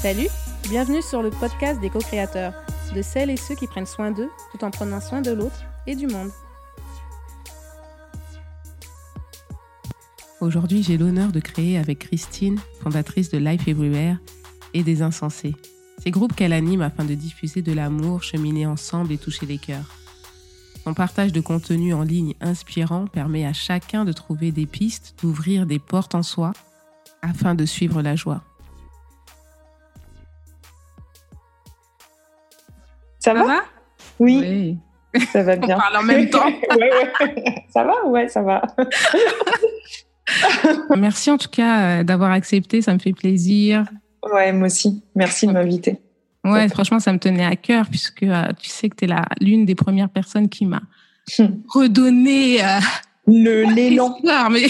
Salut, bienvenue sur le podcast des co-créateurs, de celles et ceux qui prennent soin d'eux tout en prenant soin de l'autre et du monde. Aujourd'hui, j'ai l'honneur de créer avec Christine, fondatrice de Life Everywhere et des Insensés, ces groupes qu'elle anime afin de diffuser de l'amour, cheminer ensemble et toucher les cœurs. Son partage de contenu en ligne inspirant permet à chacun de trouver des pistes, d'ouvrir des portes en soi afin de suivre la joie. Ça, va, oui. Ça va bien. On parle en même temps. ouais, ouais. Ça va? Ouais, ça va. Merci en tout cas euh, d'avoir accepté, ça me fait plaisir. Ouais, moi aussi. Merci de m'inviter. Ouais, franchement, ça me tenait à cœur puisque euh, tu sais que tu es l'une des premières personnes qui m'a hmm. redonné euh, le l'élan. Mais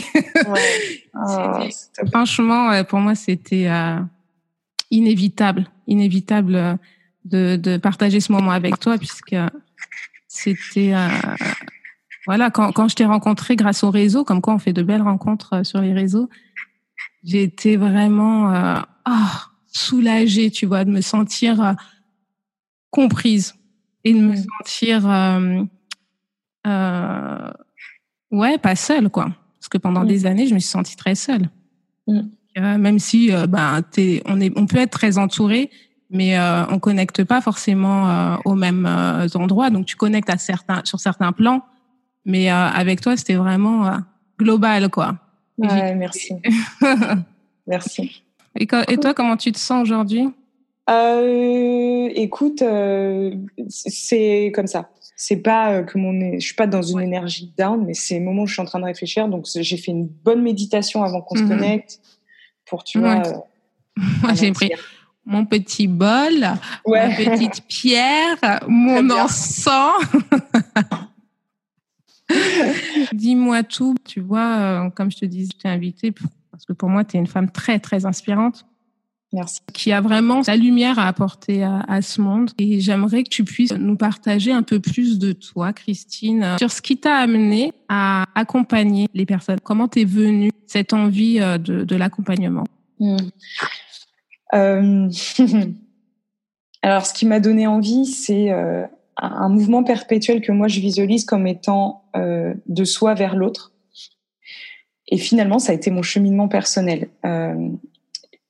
oh, franchement, pour moi, c'était inévitable, inévitable de, de, partager ce moment avec toi puisque c'était voilà, quand, quand je t'ai rencontré grâce au réseau, comme quoi on fait de belles rencontres euh, sur les réseaux, j'ai été vraiment euh, oh, soulagée, tu vois, de me sentir euh, comprise et de me sentir euh, euh, ouais pas seule quoi. Parce que pendant des années, je me suis sentie très seule. même si ben t'es, on est, on peut être très entouré, mais on connecte pas forcément aux mêmes endroits. Donc tu connectes à certains sur certains plans mais euh, avec toi, c'était vraiment euh, global, quoi. Ouais, merci. merci. Et, toi, comment tu te sens aujourd'hui? Euh, Écoute, c'est comme ça. C'est pas que mon, je suis pas dans une énergie down, mais c'est le moment où je suis en train de réfléchir. Donc j'ai fait une bonne méditation avant qu'on se mhm. connecte pour tu vois. Moi, j'ai pris mon petit bol, ma petite pierre, mon encens. Dis-moi tout. Tu vois, euh, comme je te disais, je t'ai invité parce que pour moi, tu es une femme très, très inspirante. Merci. Qui a vraiment la lumière à apporter à, ce monde. Et j'aimerais que tu puisses nous partager un peu plus de toi, Christine, sur ce qui t'a amené à accompagner les personnes. Comment t'es venue cette envie euh, de, l'accompagnement? Hmm. Euh, Alors, ce qui m'a donné envie, c'est un mouvement perpétuel que moi je visualise comme étant euh, de soi vers l'autre. Et finalement, ça a été mon cheminement personnel. Euh,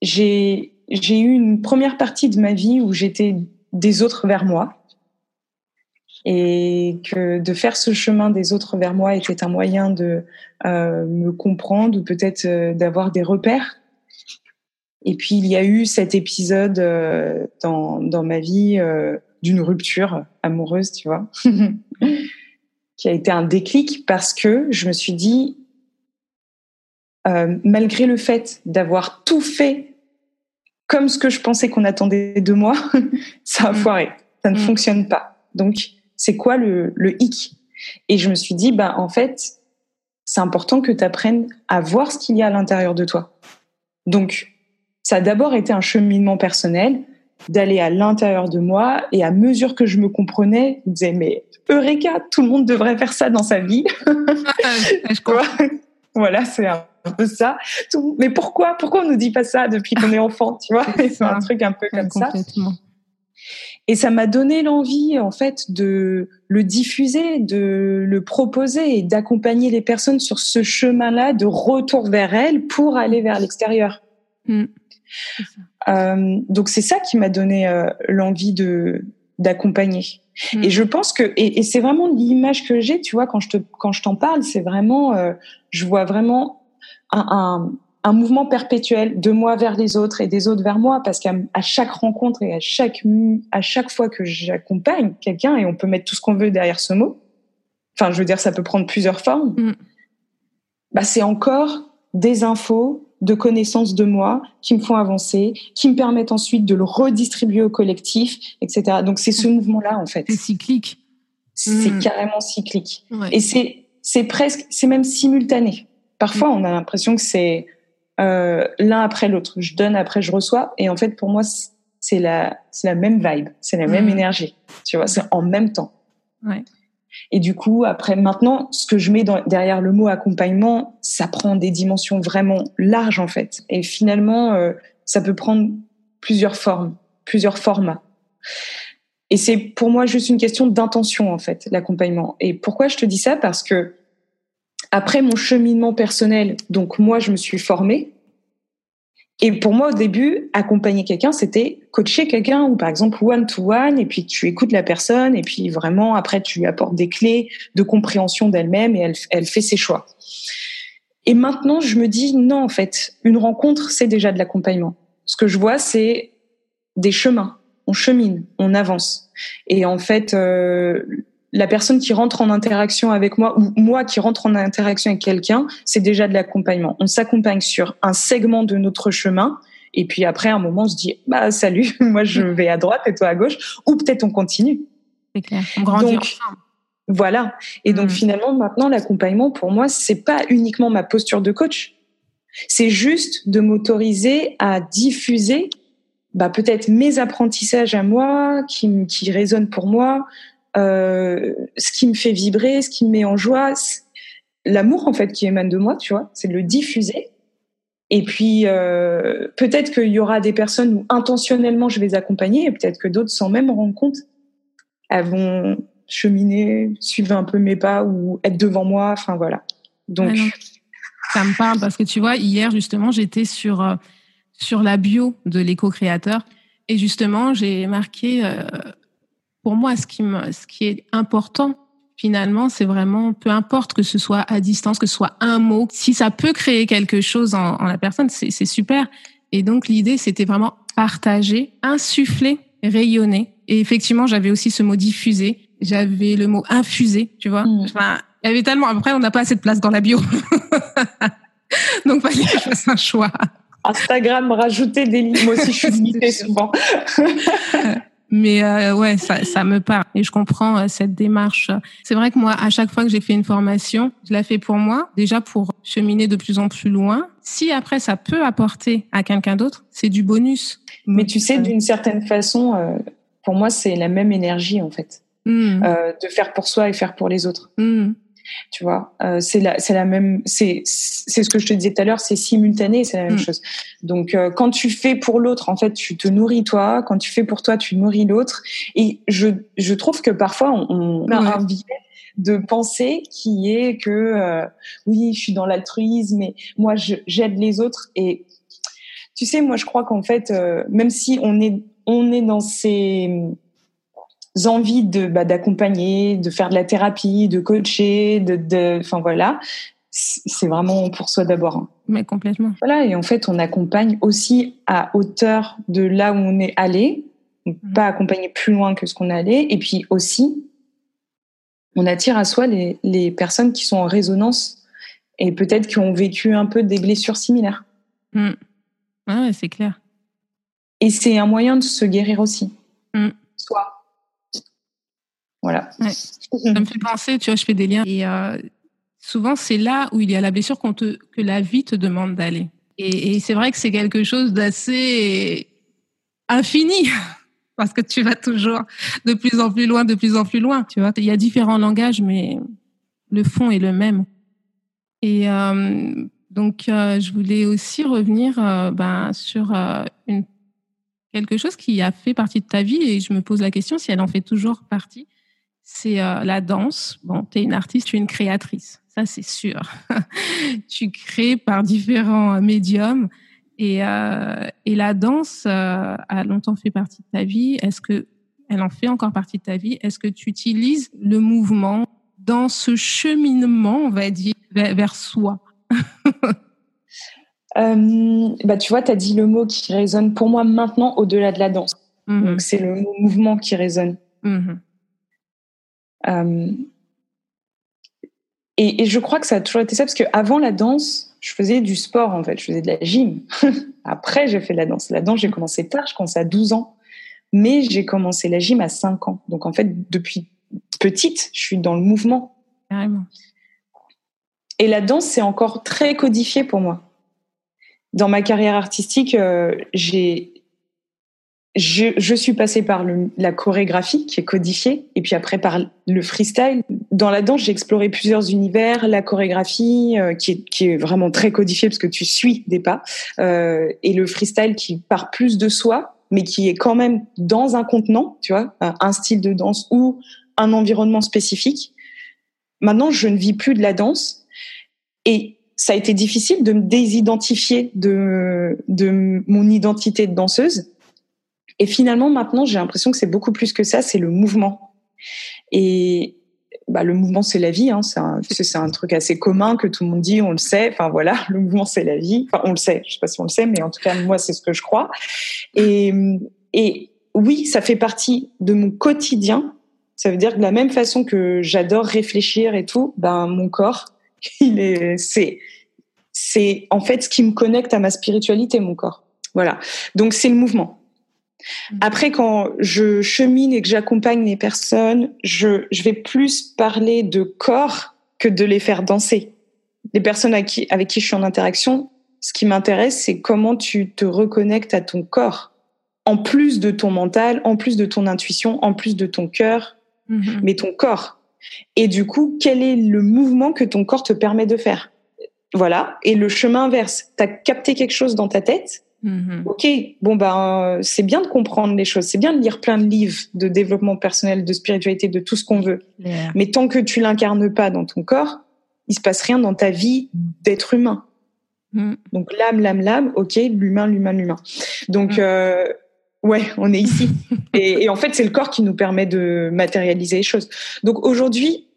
j'ai eu une première partie de ma vie où j'étais des autres vers moi et que de faire ce chemin des autres vers moi était un moyen de euh, me comprendre ou peut-être euh, d'avoir des repères. Et puis il y a eu cet épisode euh, dans, dans ma vie euh, d'une rupture amoureuse, tu vois, qui a été un déclic parce que je me suis dit, euh, malgré le fait d'avoir tout fait comme ce que je pensais qu'on attendait de moi, ça a mm. foiré, ça ne mm. fonctionne pas. Donc, c'est quoi le, le hic? Et je me suis dit, bah en fait, c'est important que tu apprennes à voir ce qu'il y a à l'intérieur de toi. Donc, ça a d'abord été un cheminement personnel d'aller à l'intérieur de moi et à mesure que je me comprenais, je me disais mais Eureka, tout le monde devrait faire ça dans sa vie. je crois. voilà, c'est un peu ça. Mais pourquoi Pourquoi on nous dit pas ça depuis qu'on est enfant, tu vois? C'est un truc un peu comme ça. Et ça m'a donné l'envie, en fait, de le diffuser, de le proposer et d'accompagner les personnes sur ce chemin-là de retour vers elles pour aller vers l'extérieur. Mm. Euh, donc c'est ça qui m'a donné euh, l'envie de d'accompagner. Hmm. Et je pense que et, et c'est vraiment l'image que j'ai, tu vois, quand je te quand je t'en parle, c'est vraiment, euh, je vois vraiment un, un, un, mouvement perpétuel de moi vers les autres et des autres vers moi, parce qu'à à chaque rencontre et à chaque à chaque fois que j'accompagne quelqu'un, et on peut mettre tout ce qu'on veut derrière ce mot. Enfin, je veux dire, ça peut prendre plusieurs formes. Hmm. Bah, c'est encore des infos, de connaissances de moi qui me font avancer, qui me permettent ensuite de le redistribuer au collectif, etc. Donc c'est ce mouvement-là en fait. C'est cyclique. C'est hmm. carrément cyclique. Et c'est c'est presque, c'est même simultané. Parfois, on a l'impression que c'est euh, l'un après l'autre. Je donne après je reçois, et en fait pour moi c'est la c'est la même vibe, c'est la même énergie. Tu vois, c'est en même temps. Ouais. Et du coup, après, maintenant, ce que je mets derrière le mot accompagnement, ça prend des dimensions vraiment larges en fait. Et finalement, euh, ça peut prendre plusieurs formes, plusieurs formats. Et c'est pour moi juste une question d'intention en fait, l'accompagnement. Et pourquoi je te dis ça? Parce que après mon cheminement personnel, donc moi je me suis formée. Et pour moi au début, accompagner quelqu'un, c'était coacher quelqu'un ou par exemple one to one, et puis tu écoutes la personne, et puis vraiment après tu lui apportes des clés de compréhension d'elle-même et elle, elle fait ses choix. Et maintenant je me dis non en fait, une rencontre c'est déjà de l'accompagnement. Ce que je vois c'est des chemins on chemine, on avance. Et en fait, euh, la personne qui rentre en interaction avec moi ou moi qui rentre en interaction avec quelqu'un, c'est déjà de l'accompagnement. On s'accompagne sur un segment de notre chemin. Et puis après, à un moment, on se dit, bah salut, moi je vais à droite et toi à gauche, ou peut-être on continue. C'est clair. On grandit ensemble. Voilà. Et donc mm. finalement, maintenant, l'accompagnement pour moi, c'est pas uniquement ma posture de coach. C'est juste de m'autoriser à diffuser bah, peut-être mes apprentissages à moi, qui, qui résonnent pour moi, euh, ce qui me fait vibrer, ce qui me met en joie, l'amour en fait qui émane de moi, tu vois, c'est de le diffuser. Et puis euh, peut-être qu'il y aura des personnes où intentionnellement je vais accompagner, et peut-être que d'autres sans même en rendre compte, elles vont cheminer, suivre un peu mes pas ou être devant moi. Enfin voilà. Donc ça me parle parce que tu vois, hier justement, j'étais sur euh, sur la bio de l'éco-créateur. Et justement, j'ai marqué, pour moi, ce qui, me, ce qui est important, finalement, c'est vraiment, peu importe que ce soit à distance, que ce soit un mot, si ça peut créer quelque chose en, en la personne, c'est super. Et donc, l'idée, c'était vraiment partager, insuffler, rayonner. Et effectivement, j'avais aussi ce mot diffuser. J'avais le mot infuser, tu vois. Mmh. Enfin, il y avait tellement. Après, on n'a pas assez de place dans la bio. donc, fallait que je fasse un choix. Instagram, rajouter des lignes. Moi aussi, je suis limitée souvent. Mais euh, ouais, ça, ça me parle et je comprends euh, cette démarche. C'est vrai que moi, à chaque fois que j'ai fait une formation, je la fais pour moi, déjà pour cheminer de plus en plus loin. Si après ça peut apporter à quelqu'un d'autre, c'est du bonus. Mais tu sais, d'une certaine façon, euh, pour moi, c'est la même énergie en fait, mmh. de faire pour soi et faire pour les autres. Mmh. Tu vois, euh, c'est la, c'est la même, c'est, c'est ce que je te disais tout à l'heure, c'est simultané, c'est la même mm. chose. Donc, euh, quand tu fais pour l'autre, en fait, tu te nourris toi. Quand tu fais pour toi, tu nourris l'autre. Et je, je trouve que parfois, on, on a un biais de penser qui est que euh, oui, je suis dans l'altruisme, mais moi, j'aide les autres. Et tu sais, moi, je crois qu'en fait, même si on est, on est dans ces envies de bah, d'accompagner, de faire de la thérapie, de coacher, de, enfin voilà, c'est vraiment pour soi d'abord. Hein. Mais complètement. Voilà, et en fait, on accompagne aussi à hauteur de là où on est allé, mmh. pas accompagner plus loin que ce qu'on est allé, et puis aussi, on attire à soi les, les personnes qui sont en résonance et peut-être qui ont vécu un peu des blessures similaires. Mmh. Ouais, c'est clair. Et c'est un moyen de se guérir aussi. Mmh. Soit voilà. Ça me fait penser, tu vois, je fais des liens. Et euh, souvent, c'est là où il y a la blessure qu'on te, que la vie te demande d'aller. Et, et c'est vrai que c'est quelque chose d'assez infini. Parce que tu vas toujours de plus en plus loin, de plus en plus loin. Tu vois, il y a différents langages, mais le fond est le même. Et euh, donc, euh, je voulais aussi revenir euh, ben, sur euh, une, quelque chose qui a fait partie de ta vie et je me pose la question si elle en fait toujours partie c'est euh, la danse. Bon, tu es une artiste, tu es une créatrice, ça c'est sûr. tu crées par différents euh, médiums et, euh, et la danse euh, a longtemps fait partie de ta vie. Est-ce que elle en fait encore partie de ta vie? Est-ce que tu utilises le mouvement dans ce cheminement, on va dire, vers, soi? Bah, Tu vois, tu as dit le mot qui résonne pour moi maintenant au-delà de la danse. Mm-hmm. Donc, c'est le mouvement qui résonne. Euh, et, et, je crois que ça a toujours été ça, parce qu'avant la danse, je faisais du sport, en fait, je faisais de la gym. Après, j'ai fait la danse. La danse, j'ai commencé tard, je commençais à 12 ans. Mais j'ai commencé la gym à 5 ans. Donc, en fait, depuis petite, je suis dans le mouvement. Carrément. Et la danse, c'est encore très codifié pour moi. Dans ma carrière artistique, euh, j'ai je, suis passée par la chorégraphie qui est codifiée et puis après par le freestyle. Dans la danse, j'ai exploré plusieurs univers, la chorégraphie euh, qui, est, vraiment très codifiée parce que tu suis des pas euh, et le freestyle qui part plus de soi mais qui est quand même dans un contenant, tu vois, un style de danse ou un environnement spécifique. Maintenant, je ne vis plus de la danse et ça a été difficile de me désidentifier de, de mon identité de danseuse et finalement, maintenant, j'ai l'impression que c'est beaucoup plus que ça, c'est le mouvement. Et bah, le mouvement, c'est la vie. Hein. C'est un, un, truc assez commun que tout le monde dit, on le sait. Enfin voilà, le mouvement, c'est la vie. Enfin, on le sait. Je sais pas si on le sait, mais en tout cas, moi, c'est ce que je crois. Et, et oui, ça fait partie de mon quotidien. Ça veut dire que de la même façon que j'adore réfléchir et tout, ben mon corps, il est, c'est, c'est en fait ce qui me connecte à ma spiritualité, mon corps. Voilà. Donc c'est le mouvement. Mm. Après, quand je chemine et que j'accompagne les personnes, je, je vais plus parler de corps que de les faire danser. Les personnes avec qui, avec qui je suis en interaction, ce qui m'intéresse, c'est comment tu te reconnectes à ton corps, en plus de ton mental, en plus de ton intuition, en plus de ton cœur, mm-hmm. mais ton corps. Et du coup, quel est le mouvement que ton corps te permet de faire? Voilà. Et le chemin inverse, tu as capté quelque chose dans ta tête, Mm-hmm. Ok, bon ben c'est bien de comprendre les choses, c'est bien de lire plein de livres de développement personnel, de spiritualité, de tout ce qu'on veut. Mais tant que tu l'incarnes pas dans ton corps, il se passe rien dans ta vie d'être humain. Mm. Donc l'âme, l'âme, l'âme, ok, l'humain, l'humain, l'humain. Donc mm. euh, ouais, on est ici. et, et en fait, c'est le corps qui nous permet de matérialiser les choses. Donc aujourd'hui,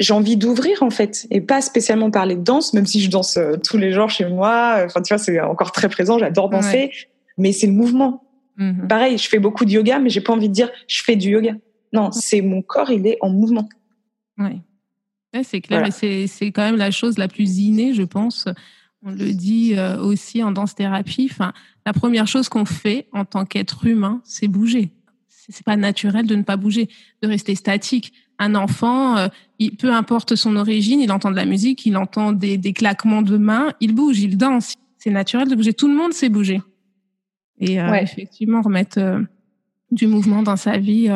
j'ai envie d'ouvrir en fait et pas spécialement parler de danse même si je danse euh, tous les jours chez moi. Enfin tu vois c'est encore très présent j'adore danser. Mais c'est le mouvement. Mhm. pareil je fais beaucoup de yoga mais j'ai pas envie de dire je fais du yoga. Non c'est mon corps il est en mouvement. Oui c'est clair et c'est quand même la chose la plus innée je pense. On le dit euh, aussi en danse thérapie enfin la première chose qu'on fait en tant qu'être humain c'est bouger. C'est pas naturel de ne pas bouger de rester statique un enfant, euh, peu importe son origine, il entend de la musique, il entend des, claquements de mains, il bouge, il danse. C'est naturel de bouger. Tout le monde sait bouger. Et euh, effectivement, remettre euh, du mouvement dans sa vie,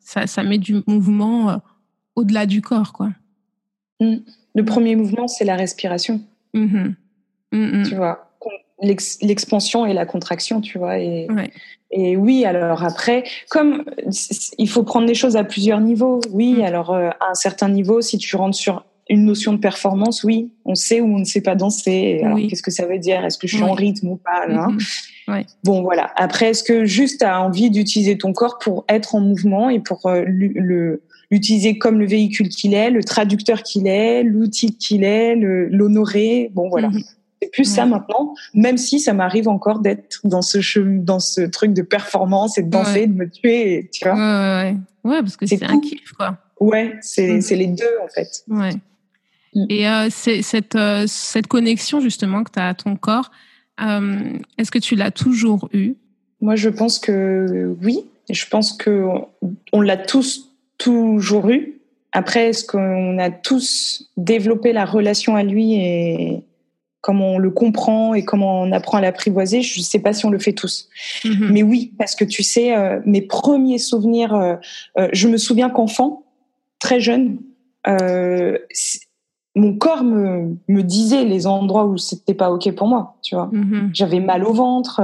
ça, met du mouvement au-delà du corps, quoi. Mmh. Le premier mouvement, c'est la respiration. Mmh mmh tu vois l'expansion et la contraction, tu vois. Et, et oui, alors après, comme il faut prendre les choses à plusieurs niveaux, oui, mm. alors euh, à un certain niveau, si tu rentres sur une notion de performance, oui, on sait ou on ne sait pas danser. Alors, qu'est-ce que ça veut dire Est-ce que je suis en rythme ou pas mm-hmm. Bon, voilà. Après, est-ce que juste tu as envie d'utiliser ton corps pour être en mouvement et pour euh, le l'utiliser comme le véhicule qu'il est, le traducteur qu'il est, l'outil qu'il est, l'honorer Bon, voilà. Mm-hmm. C'est plus ça maintenant, même si ça m'arrive encore d'être dans ce dans ce truc de performance et de danser, de me tuer, tu vois. Ouais, ouais, parce que c'est un kiff, quoi. Ouais, c'est mm. les deux, en fait. Ouais. Mm. Et euh, cette, euh, cette connexion, justement, que tu as à ton corps, euh, est-ce que tu l'as toujours eue? Moi, je pense que oui. Je pense que on l'a tous toujours eu. Après, est-ce qu'on a tous développé la relation à lui et, comment on le comprend et comment on apprend à l'apprivoiser, je ne sais pas si on le fait tous. Mm-hmm. Mais oui, parce que tu sais, euh, mes premiers souvenirs, euh, euh, je me souviens qu'enfant, très jeune, mon corps me, me disait les endroits où c'était pas ok pour moi, tu vois. Mm-hmm. J'avais mal au ventre,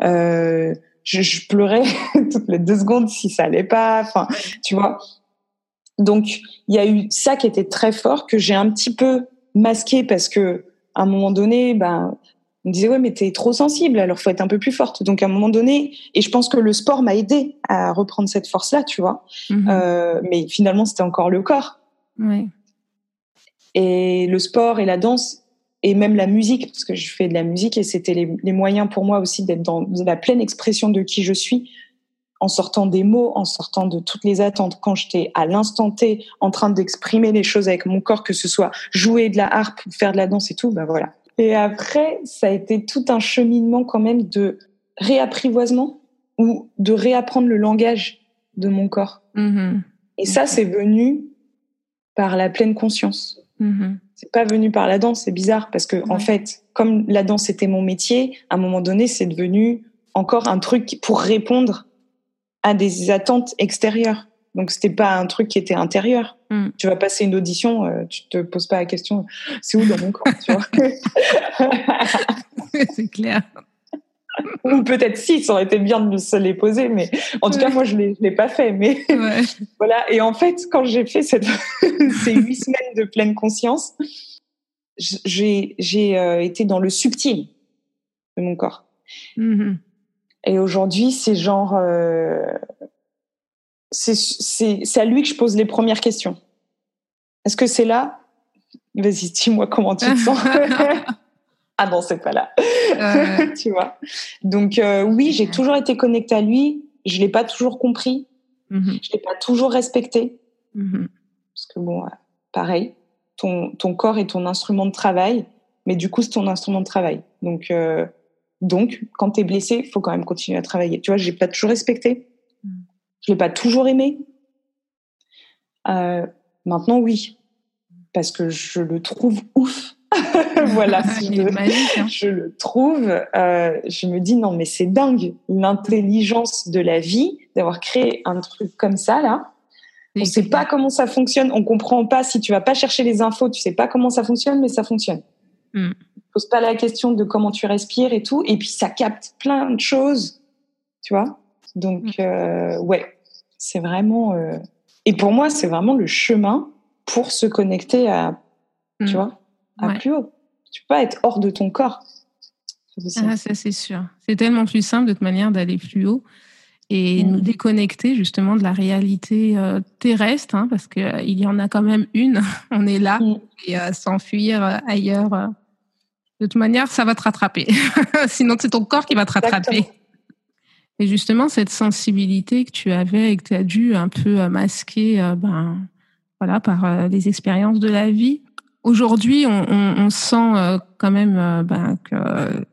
je, je, pleurais toutes les deux secondes si ça allait pas, enfin, tu vois. Donc, il y a eu ça qui était très fort que j'ai un petit peu masqué parce que à un moment donné, ben, on me disait ouais mais t'es trop sensible, alors faut être un peu plus forte. Donc à un moment donné, et je pense que le sport m'a aidé à reprendre cette force-là, tu vois. Mhm. Euh, mais finalement c'était encore le corps. Et le sport et la danse et même la musique, parce que je fais de la musique et c'était les, les moyens pour moi aussi d'être dans la pleine expression de qui je suis, en sortant des mots, en sortant de toutes les attentes, quand j'étais à l'instant T en train d'exprimer les choses avec mon corps, que ce soit jouer de la harpe, faire de la danse et tout, ben voilà. Et après, ça a été tout un cheminement quand même de réapprivoisement ou de réapprendre le langage de mon corps. Mm-hmm. Et ça, c'est venu par la pleine conscience. Mm-hmm. C'est pas venu par la danse, c'est bizarre parce que en fait, comme la danse était mon métier, à un moment donné, c'est devenu encore un truc pour répondre à des attentes extérieures. Donc c'était pas un truc qui était intérieur. Mm. Tu vas passer une audition, euh, tu te poses pas la question, c'est où dans mon corps, tu vois C'est clair. Ou peut-être si, ça aurait été bien de se les poser, mais en tout cas moi je l'ai, l'ai pas fait. Mais voilà. Et en fait, quand j'ai fait cette ces huit semaines de pleine conscience, j'ai j'ai euh, été dans le subtil de mon corps. Mm-hmm. Et aujourd'hui, c'est genre euh, c'est à lui que je pose les premières questions. Est-ce que c'est là? Vas-y, dis-moi comment tu te sens. ah non, c'est pas là. tu vois. Donc euh, oui, j'ai toujours été connectée à lui. Je l'ai pas toujours compris. Mm-hmm. Je l'ai pas toujours respecté. Mm-hmm. Parce que bon, pareil, ton, ton corps est ton instrument de travail, mais du coup, c'est ton instrument de travail. Donc, euh, donc quand tu es blessé, il faut quand même continuer à travailler. Tu vois, j'ai pas toujours respecté. Je l'ai pas toujours aimé. Euh, maintenant, oui, parce que je le trouve ouf. voilà, hein. je, le trouve. Euh, je me dis non, mais c'est dingue l'intelligence de la vie d'avoir créé un truc comme ça là. On ne sait pas comment ça fonctionne, on comprend pas. Si tu vas pas chercher les infos, tu sais pas comment ça fonctionne, mais ça fonctionne. Mm. Pas la question de comment tu respires et tout, et puis ça capte plein de choses, tu vois. Donc mm. euh, ouais, c'est vraiment. Euh, et pour moi, c'est vraiment le chemin pour se connecter à, tu mm. vois, à plus haut. Tu peux pas être hors de ton corps. Ah, ça, c'est sûr. C'est tellement plus simple de toute manière d'aller plus haut et mm. nous déconnecter justement de la réalité euh, terrestre, hein, parce qu'il euh, il y en a quand même une. On est là et s'enfuir ailleurs. De toute manière, ça va te rattraper. Sinon, c'est ton corps qui va te rattraper. Et justement, cette sensibilité que tu avais et que tu as dû un peu euh, masquer euh, ben, voilà, par euh, les expériences de la vie, aujourd'hui, on, on, sent quand même ben, qu'il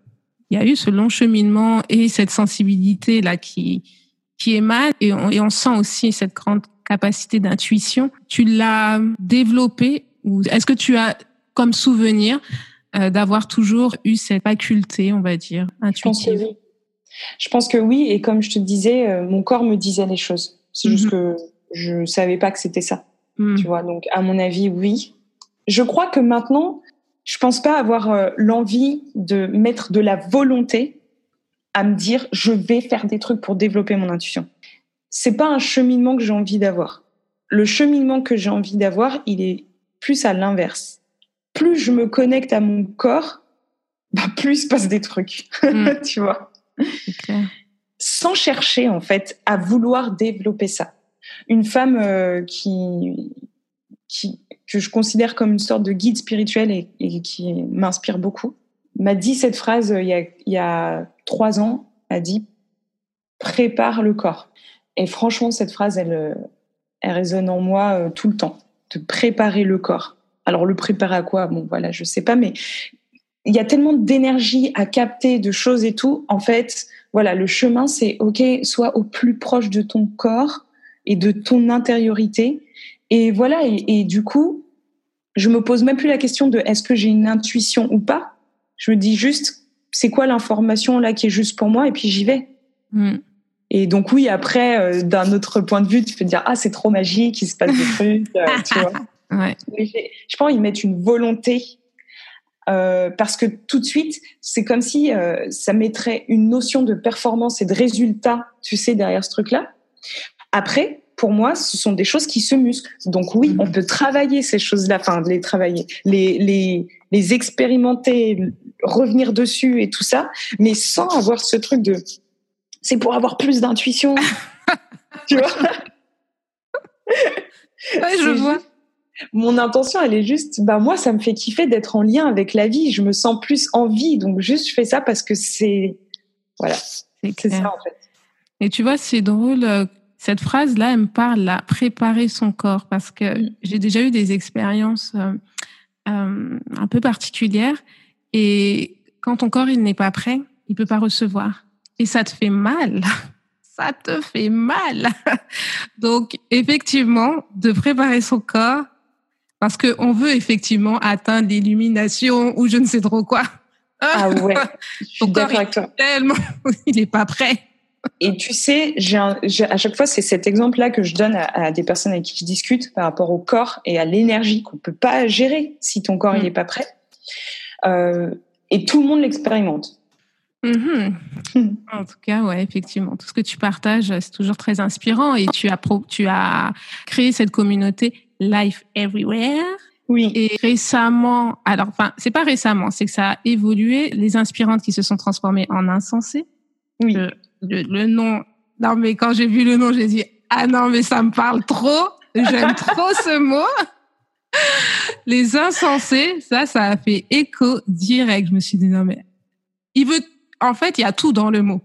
y a eu ce long cheminement et cette sensibilité là qui, qui émane et on, et on sent aussi cette grande capacité d'intuition. Tu l'as développée ou est-ce que tu as comme souvenir d'avoir toujours eu cette faculté, on va dire, intuitive je pense que oui, et comme je te disais, euh, mon corps me disait les choses. C'est juste mhm. que je savais pas que c'était ça. Mhm. Tu vois, donc à mon avis, oui. Je crois que maintenant, je pense pas avoir euh, l'envie de mettre de la volonté à me dire je vais faire des trucs pour développer mon intuition. C'est pas un cheminement que j'ai envie d'avoir. Le cheminement que j'ai envie d'avoir, il est plus à l'inverse. Plus je me connecte à mon corps, bah plus il se passe des trucs. Mhm. tu vois sans chercher en fait à vouloir développer ça. Une femme euh, qui, qui que je considère comme une sorte de guide spirituel et, qui m'inspire beaucoup m'a dit cette phrase euh, il y, a, il y a trois ans. A dit prépare le corps. Et franchement, cette phrase, elle, euh, elle résonne en moi tout le temps. De préparer le corps. Alors le préparer à quoi? Bon, voilà, je sais pas, mais il y a tellement d'énergie à capter, de choses et tout. En fait, voilà, le chemin, c'est OK, sois au plus proche de ton corps et de ton intériorité. Et voilà, et, du coup, je me pose même plus la question de est-ce que j'ai une intuition ou pas. Je me dis juste, c'est quoi l'information là qui est juste pour moi et puis j'y vais. Mm. Et donc oui, après, euh, d'un autre point de vue, tu peux dire ah c'est trop magique, il se passe des trucs, euh, tu vois. Ouais. je pense qu'ils mettent une volonté euh, parce que tout de suite, c'est comme si euh, ça mettrait une notion de performance et de résultat, tu sais, derrière ce truc-là. Après, pour moi, ce sont des choses qui se musclent. Donc oui, on peut travailler ces choses-là, enfin les travailler, les, les, les expérimenter, revenir dessus et tout ça, mais sans avoir ce truc de c'est pour avoir plus d'intuition. tu vois? Ouais, je vois mon intention, elle est juste, bah moi, ça me fait kiffer d'être en lien avec la vie. Je me sens plus en vie, donc juste je fais ça parce que c'est, voilà, c'est ça en fait. Et tu vois, c'est drôle. Euh, cette phrase-là, elle me parle là, préparer son corps, parce que mm. j'ai déjà eu des expériences euh, euh, un peu particulières, et quand ton corps il n'est pas prêt, il peut pas recevoir, et ça te fait mal. ça te fait mal. Donc, effectivement, de préparer son corps, parce qu'on veut effectivement atteindre l'illumination ou je ne sais trop quoi. Ah ouais, je suis d'accord avec toi. Tellement, il n'est pas prêt. Et tu sais, j'ai à chaque fois, c'est cet exemple-là que je donne à, des personnes avec qui je discute par rapport au corps et à l'énergie qu'on peut pas gérer si ton corps il n'est mm. pas prêt. Euh, et tout le monde l'expérimente. Mm-hmm. En tout cas, ouais, effectivement, tout ce que tu partages, c'est toujours très inspirant et tu as tu as créé cette communauté Life Everywhere. Oui. Et récemment, alors enfin, c'est pas récemment, c'est que ça a évolué. Les inspirantes qui se sont transformées en insensées. Oui. Le, nom. Non, mais quand j'ai vu le nom, j'ai dit ah non, mais ça me parle trop. J'aime trop ce mot. Les insensés, ça, ça a fait écho direct. Je me suis dit non mais il veut. En fait, il y a tout dans le mot.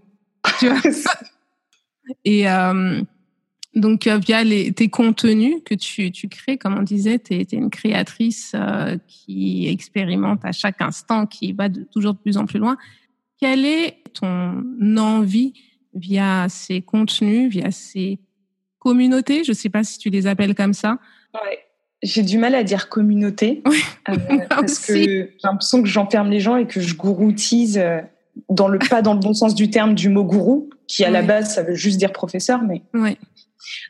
Tu vois? Et euh, donc, euh, via les, tes contenus que tu, tu crées, comme on disait, tu es, une créatrice euh, qui expérimente à chaque instant, qui va de, toujours de plus en plus loin. Quelle est ton envie via ces contenus, via ces communautés? Je ne sais pas si tu les appelles comme ça. Ouais. J'ai du mal à dire communauté euh, parce que j'ai l'impression que j'enferme les gens et que je gouroutise dans le pas dans le bon sens du terme du mot gourou, qui à la base ça veut juste dire professeur, mais ouais.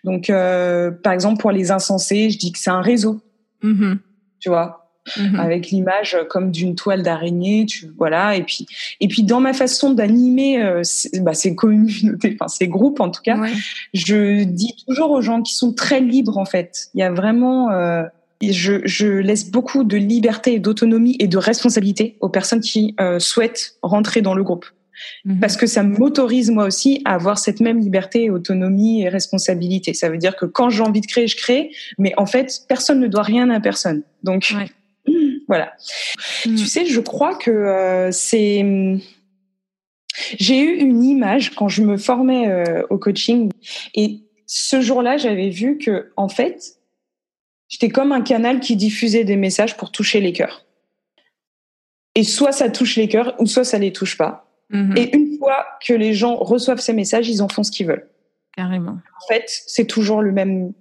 Donc, euh, par exemple, pour les insensés, je dis que c'est un réseau. Mm-hmm. Tu vois, mm-hmm. avec l'image comme d'une toile d'araignée, tu voilà. Et puis, et puis dans ma façon d'animer euh, bah, ces communautés, enfin ces groupes en tout cas, je dis toujours aux gens qui sont très libres en fait. Il y a vraiment euh, je, je, laisse beaucoup de liberté, d'autonomie et de responsabilité aux personnes qui euh, souhaitent rentrer dans le groupe. Mhm. Parce que ça m'autorise moi aussi à avoir cette même liberté, autonomie et responsabilité. Ça veut dire que quand j'ai envie de créer, je crée, mais en fait, personne ne doit rien à personne. Donc voilà. Mhm. Tu sais, je crois que euh, c'est j'ai eu une image quand je me formais euh, au coaching et ce jour-là, j'avais vu que en fait, j'étais comme un canal qui diffusait des messages pour toucher les cœurs. Et soit ça touche les cœurs ou soit ça les touche pas. Mhm. Et une fois que les gens reçoivent ces messages, ils en font ce qu'ils veulent. Carrément. En fait, c'est toujours le même,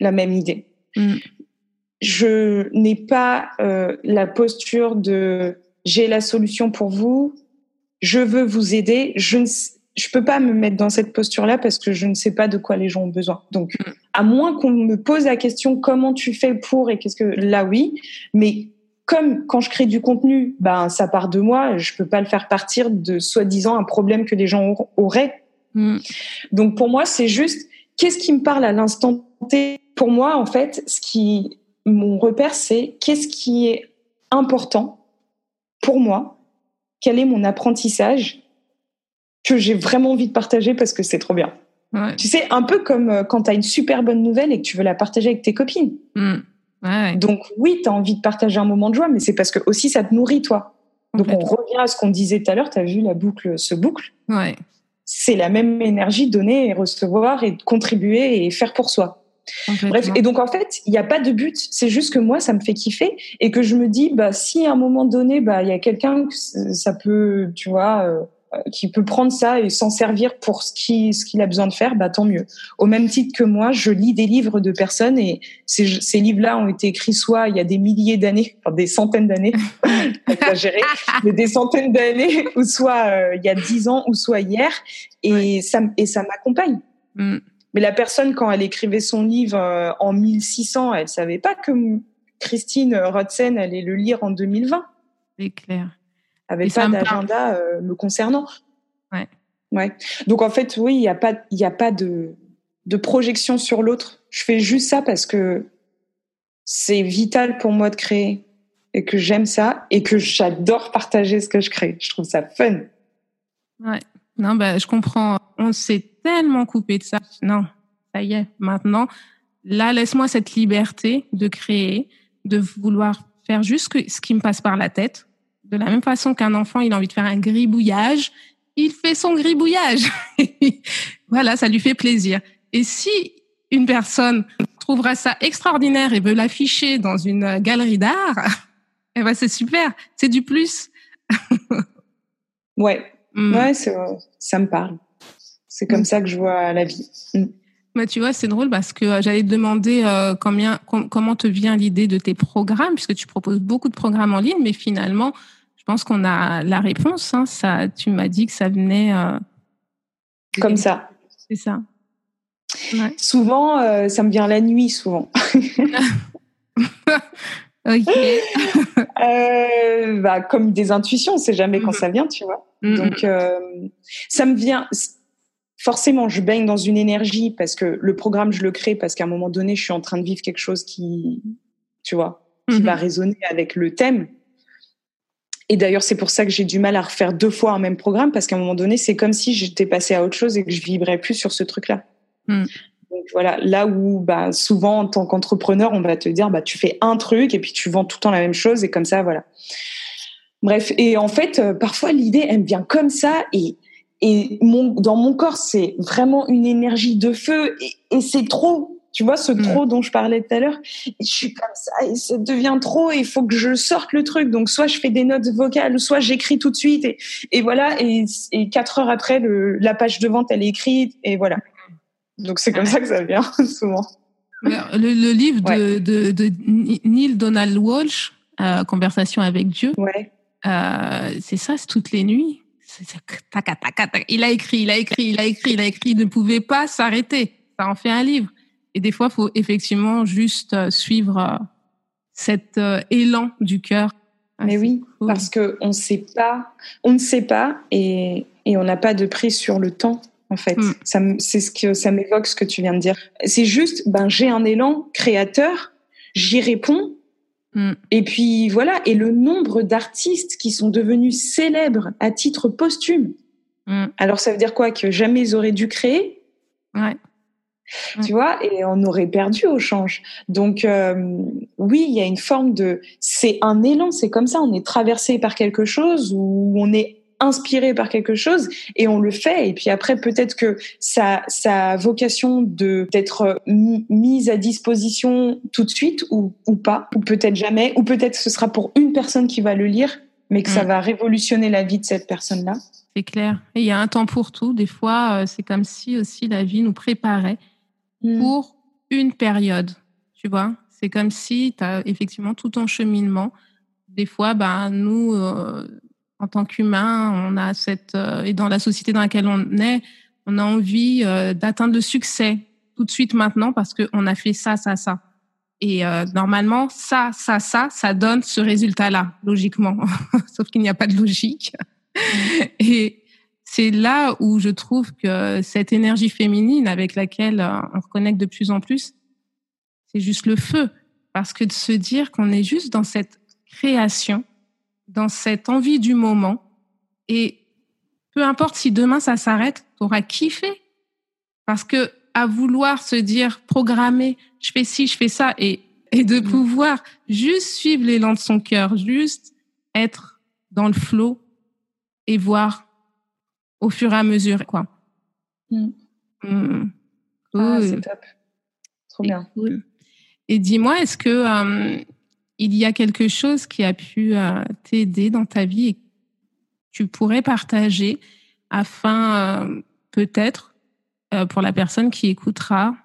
la même idée. Mhm. Je n'ai pas euh, la posture de j'ai la solution pour vous, je veux vous aider. Je ne je peux pas me mettre dans cette posture-là parce que je ne sais pas de quoi les gens ont besoin. Donc, mhm. à moins qu'on me pose la question comment tu fais pour et qu'est-ce que là oui, mais comme quand je crée du contenu, ben ça part de moi, je peux pas le faire partir de soi-disant un problème que les gens auraient. Mm. Donc pour moi, c'est juste qu'est-ce qui me parle à l'instant T? Pour moi, en fait, ce qui mon repère, c'est qu'est-ce qui est important pour moi, quel est mon apprentissage que j'ai vraiment envie de partager parce que c'est trop bien? Tu sais, un peu comme euh, quand tu as une super bonne nouvelle et que tu veux la partager avec tes copines. Mm. Donc oui, tu as envie de partager un moment de joie, mais c'est parce que aussi ça te nourrit toi. Donc on revient à ce qu'on disait tout à l'heure, tu as vu la boucle se boucle. Ouais. C'est la même énergie donner et recevoir et contribuer et faire pour soi. Bref, et donc en fait, il n'y a pas de but, c'est juste que moi ça me fait kiffer et que je me dis bah si à un moment donné bah il y a quelqu'un ça peut tu vois euh, qui peut prendre ça et s'en servir pour ce qu'il ce qu'il a besoin de faire, bah tant mieux. Au même titre que moi, je lis des livres de personnes et ces, ces livres-là ont été écrits soit il y a des milliers d'années, enfin des centaines d'années, exagéré, mais des centaines d'années, ou soit euh, il y a dix ans, ou soit hier, et ça et ça m'accompagne. Mm. Mais la personne quand elle écrivait son livre euh, en 1600, elle savait pas que Christine Rotzen allait le lire en 2020. C'est clair avec pas d'agenda euh, me concernant. Ouais. Ouais. Donc en fait, oui, il n'y a pas, il a pas de, de projection sur l'autre. Je fais juste ça parce que c'est vital pour moi de créer et que j'aime ça et que j'adore partager ce que je crée. Je trouve ça fun. Ouais. Non, bah, je comprends. On s'est tellement coupé de ça. Non, ça y est, maintenant, là, laisse-moi cette liberté de créer, de vouloir faire juste ce qui me passe par la tête, de la même façon qu'un enfant, il a envie de faire un gribouillage, il fait son gribouillage. voilà, ça lui fait plaisir. Et si une personne trouvera ça extraordinaire et veut l'afficher dans une galerie d'art, eh ben c'est super, c'est du plus. ouais, mm. ouais, ça me parle. C'est comme mm. ça que je vois la vie. Mm. Tu vois, c'est drôle parce que euh, j'allais te demander euh, combien, comment te vient l'idée de tes programmes, puisque tu proposes beaucoup de programmes en ligne, mais finalement, pense qu'on a la réponse. Hein. Ça, tu m'as dit que ça venait euh, comme ça. C'est ça. Souvent, ça me vient la nuit, souvent. ok. Bah, comme des intuitions, on sait jamais quand mm-hmm. ça vient, tu vois. Mm-hmm. Donc, ça me vient. Forcément, je baigne dans une énergie parce que le programme, je le crée parce qu'à un moment donné, je suis en train de vivre quelque chose qui, tu vois, qui va mm-hmm. résonner avec le thème. Et d'ailleurs, c'est pour ça que j'ai du mal à refaire deux fois un même programme parce qu'à un moment donné, c'est comme si j'étais passée à autre chose et que je vibrais plus sur ce truc-là. Hmm. Donc voilà, là où bah, souvent en tant qu'entrepreneur, on va te dire bah tu fais un truc et puis tu vends tout le temps la même chose et comme ça voilà. Bref, et en fait, euh, parfois l'idée elle me vient comme ça et et mon dans mon corps c'est vraiment une énergie de feu et, et c'est trop tu vois, ce mm. trop dont je parlais tout à l'heure, je suis comme ça et ça devient trop et il faut que je sorte le truc. Donc, soit je fais des notes vocales, soit j'écris tout de suite et, et voilà. Et, et, quatre heures après, le, la page de vente, elle est écrite et voilà. Donc, c'est comme ça que ça vient souvent. Le, livre de, de, de, Neil Donald Walsh, euh, Conversation avec Dieu, ouais. euh, c'est ça, c'est toutes les nuits? Il a écrit, il a écrit, il a écrit, il a écrit, il ne pouvait pas s'arrêter. Ça en fait un livre. Et des fois, il faut effectivement juste euh, suivre euh, cet euh, élan du cœur. Ah, Mais oui, parce que on sait pas, on ne sait pas, et, et on n'a pas de prise sur le temps. En fait, mm. c'est ce que ça m'évoque ce que tu viens de dire. C'est juste, ben j'ai un élan créateur, j'y réponds, mm. et puis voilà. Et le nombre d'artistes qui sont devenus célèbres à titre posthume. Mm. Alors ça veut dire quoi? Que jamais ils auraient dû créer? Ouais tu vois, et on aurait perdu au change. Donc euh, oui, il y a une forme de, c'est un élan, c'est comme ça, on est traversé par quelque chose ou on est inspiré par quelque chose et on le fait et puis après peut-être que ça sa vocation de d'être mise à disposition tout de suite ou ou pas ou peut-être jamais ou peut-être ce sera pour une personne qui va le lire mais que ça mm. va révolutionner la vie de cette personne là c'est clair et il y a un temps pour tout des fois euh, c'est comme si aussi la vie nous préparait Mm. pour une période. Tu vois, c'est comme si tu as effectivement tout ton cheminement. Des fois, ben, nous, euh, en tant qu'humains, on a cette euh, et dans la société dans laquelle on est, on a envie euh, d'atteindre le succès tout de suite maintenant parce qu'on a fait ça, ça, ça. Et normalement, ça, ça, ça, ça donne ce résultat-là, logiquement. Sauf qu'il n'y a pas de logique. Mm. Et c'est là où je trouve que cette énergie féminine avec laquelle euh, on reconnecte de plus en plus, c'est juste le feu. Parce que de se dire qu'on est juste dans cette création, dans cette envie du moment, et peu importe si demain ça s'arrête, tu auras kiffé. Parce que à vouloir se dire, programmer, je fais ci, je fais ça, et, et de mm. pouvoir juste suivre l'élan de son cœur, juste être dans le flot et voir au fur et à mesure, quoi. Mm. Mm. Ah, c'est top. Trop bien. Et dis-moi, est-ce que euh, il y a quelque chose qui a pu euh, t'aider dans ta vie et que tu pourrais partager afin euh, peut-être pour la personne qui écoutera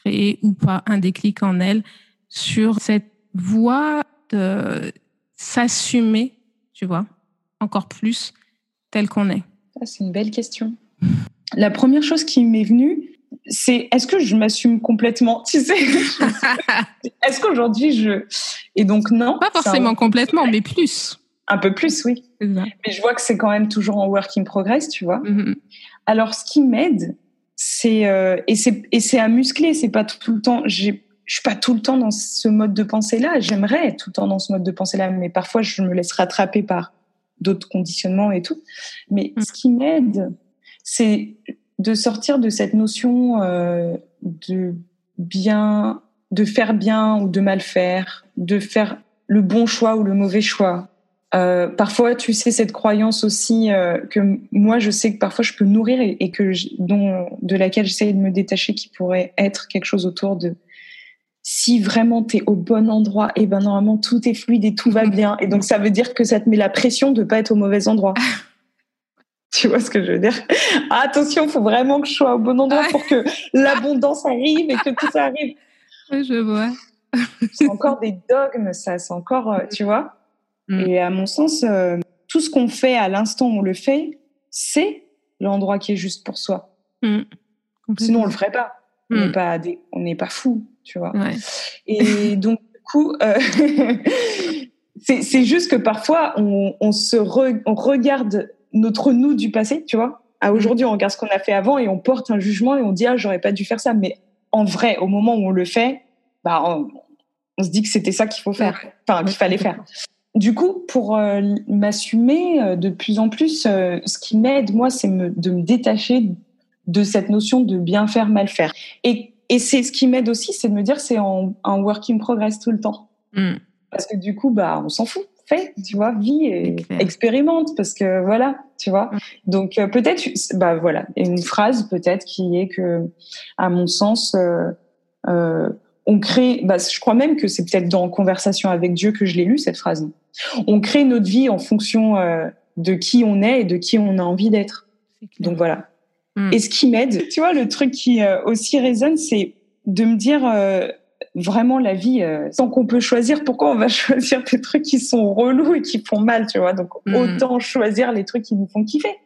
créer ou pas un déclic en elle sur cette voie de s'assumer, tu vois, encore plus tel qu'on est? C'est une belle question. La première chose qui m'est venue, c'est est-ce que je m'assume complètement Tu sais, est-ce qu'aujourd'hui je. Et donc, non. Pas forcément complètement, mais plus. Un peu plus, oui. Mais je vois que c'est quand même toujours en work in progress, tu vois. Mm-hmm. Alors, ce qui m'aide, c'est. Euh, et c'est à muscler, c'est pas tout le temps. Je suis pas tout le temps dans ce mode de pensée-là. J'aimerais être tout le temps dans ce mode de pensée-là, mais parfois je me laisse rattraper par d'autres conditionnements et tout. Mais mm. ce qui m'aide, c'est de sortir de cette notion euh, de bien, de faire bien ou de mal faire, de faire le bon choix ou le mauvais choix. Euh, parfois, tu sais cette croyance aussi euh, que moi je sais que parfois je peux nourrir et, et que dont de laquelle j'essaie de me détacher, qui pourrait être quelque chose autour de si vraiment tu es au bon endroit, et eh ben normalement tout est fluide et tout va bien. Et donc ça veut dire que ça te met la pression de pas être au mauvais endroit. tu vois ce que je veux dire? Attention, faut vraiment que je sois au bon endroit pour que l'abondance arrive et que tout ça arrive. Je vois. c'est encore des dogmes, ça. C'est encore, euh, tu vois? Mm. Et à mon sens, euh, tout ce qu'on fait à l'instant où on le fait, c'est l'endroit qui est juste pour soi. Mm. Sinon, on le ferait pas. On n'est mm. pas on n'est pas fou, tu vois. Et donc, du coup, euh, c'est juste que parfois, on, se on regarde notre nous du passé, tu vois. À mm. aujourd'hui, on regarde ce qu'on a fait avant et on porte un jugement et on dit ah j'aurais pas dû faire ça. Mais en vrai, au moment où on le fait, bah on, on se dit que c'était ça qu'il faut faire, enfin qu'il fallait faire. Du coup, pour euh, m'assumer euh, de plus en plus, euh, ce qui m'aide, moi, c'est de me détacher de cette notion de bien faire, mal faire. Et, et c'est ce qui m'aide aussi, c'est de me dire c'est en, un work in progress tout le temps. Mm. Parce que du coup, bah, on s'en fout. Fais, tu vois, vis et expérimente parce que voilà, tu vois. Mm. Donc peut-être, bah voilà, une phrase peut-être qui est que, à mon sens, euh, on crée, bah, je crois même que c'est peut-être dans Conversation avec Dieu que je l'ai lu cette phrase. On crée notre vie en fonction euh, de qui on est et de qui on a envie d'être. Donc voilà. Hmm. Et ce qui m'aide, tu vois, le truc qui euh, aussi résonne, c'est de me dire euh, vraiment la vie, tant qu'on peut choisir, pourquoi on va choisir des trucs qui sont relous et qui font mal, tu vois? Donc hmm. autant choisir les trucs qui nous font kiffer.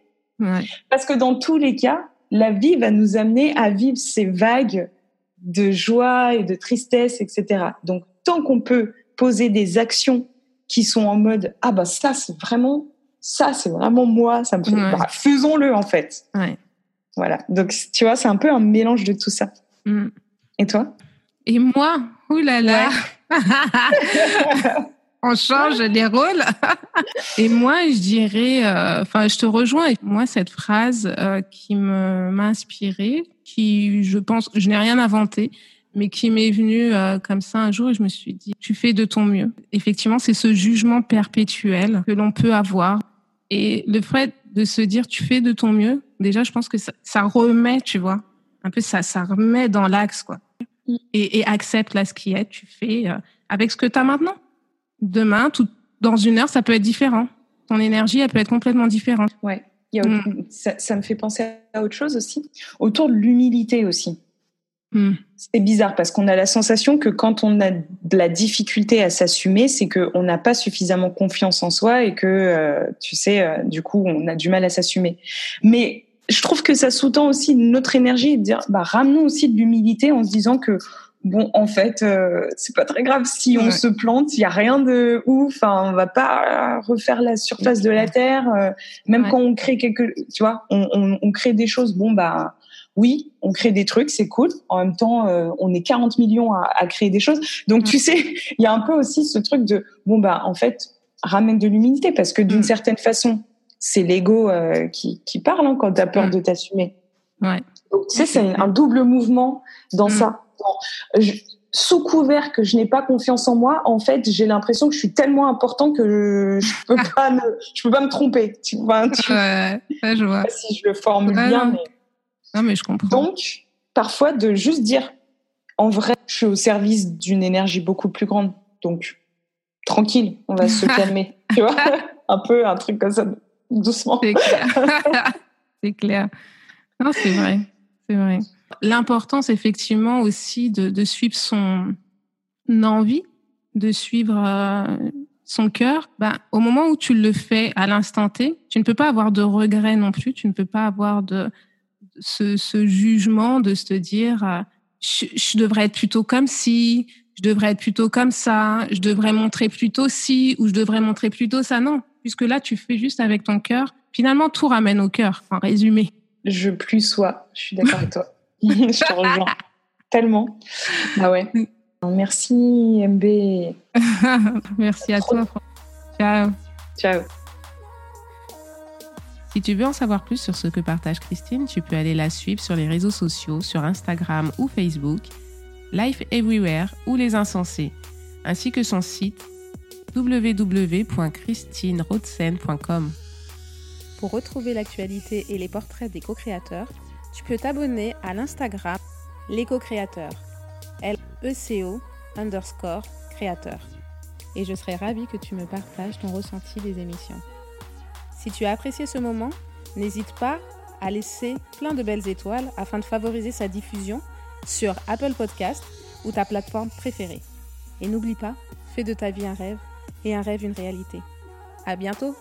Parce que dans tous les cas, la vie va nous amener à vivre ces vagues de joie et de tristesse, etc. Donc, tant qu'on peut poser des actions qui sont en mode ah bah ça c'est vraiment ça c'est vraiment moi, ça me fait bah, faisons-le en fait. Voilà. Donc tu vois, c'est un peu un mélange de tout ça. Mm. Et toi? Et moi, oulala. On change les rôles. et moi, je dirais, euh, enfin, je te rejoins. Et moi, cette phrase euh, qui me m'a inspirée, qui, je pense, je n'ai rien inventé, mais qui m'est venue euh, comme ça un jour et je me suis dit, tu fais de ton mieux. Effectivement, c'est ce jugement perpétuel que l'on peut avoir. Et le fait de se dire, tu fais de ton mieux, déjà, je pense que ça, ça remet, tu vois, un peu ça, ça remet dans l'axe, quoi. Et, et, accepte là ce qui est, tu fais avec ce que tu as maintenant demain, tout, dans une heure, ça peut être différent. Ton énergie, elle peut être complètement différente. Ouais. Mm. ça, me fait penser à autre chose aussi, autour de l'humilité aussi. Mm. C'est bizarre parce qu'on a la sensation que quand on a de la difficulté à s'assumer, c'est qu'on n'a pas suffisamment confiance en soi et que, euh, tu sais, euh, du coup, on a du mal à s'assumer. Mais je trouve que ça sous-tend aussi notre énergie et de dire, bah, ramenons aussi de l'humilité en se disant que bon, en fait, euh, c'est pas très grave si on se plante, il y a rien de ouf. Enfin, on va pas refaire la surface de la terre. Euh, même quand on crée quelque, tu vois, on, on, on, crée des choses. Bon, bah oui, on crée des trucs, c'est cool. En même temps, euh, on est 40 millions à, à, créer des choses. Donc, tu sais, il y a un peu aussi ce truc de bon, bah en fait, ramène de l'humilité parce que d'une mm. certaine façon, c'est l'ego euh, qui, qui parle hein, quand tu as peur mm. de t'assumer. Ouais. Donc, tu sais, c'est un double mouvement dans mm. ça sous couvert que je n'ai pas confiance en moi, en fait, j'ai l'impression que je suis tellement important que je, peux pas me, je peux pas me tromper. Tu vois, je vois. si je le forme bien, mais... Non, mais je comprends. Donc, parfois, de juste dire, en vrai, je suis au service d'une énergie beaucoup plus grande. Donc, tranquille, on va se calmer. tu vois, un peu un truc comme ça, doucement. C'est clair. c'est clair. Non, c'est vrai. C'est vrai. L'importance, effectivement, aussi de, suivre son envie, de suivre euh, son cœur. Ben, au moment où tu le fais à l'instant T, tu ne peux pas avoir de regret non plus. Tu ne peux pas avoir de ce, jugement de se dire euh, je, devrais être plutôt comme si, je devrais être plutôt comme ça, je devrais montrer plutôt ci ou je devrais montrer plutôt ça. Non, puisque là, tu fais juste avec ton cœur. Finalement, tout ramène au cœur, en résumé. Je plus sois, je suis d'accord avec toi. je te rejoins tellement. Ah ouais. Merci MB. Merci à toi. Ciao. Ciao. Si tu veux en savoir plus sur ce que partage Christine, tu peux aller la suivre sur les réseaux sociaux, sur Instagram ou Facebook, Life Everywhere ou Les Insensés, ainsi que son site www.christinerodsen.com. Pour retrouver l'actualité et les portraits des co-créateurs, tu peux t'abonner à l'Instagram l'éco-créateur, L-E-C-O underscore créateur. Et je serai ravie que tu me partages ton ressenti des émissions. Si tu as apprécié ce moment, n'hésite pas à laisser plein de belles étoiles afin de favoriser sa diffusion sur Apple Podcast ou ta plateforme préférée. Et n'oublie pas, fais de ta vie un rêve et un rêve une réalité. À bientôt!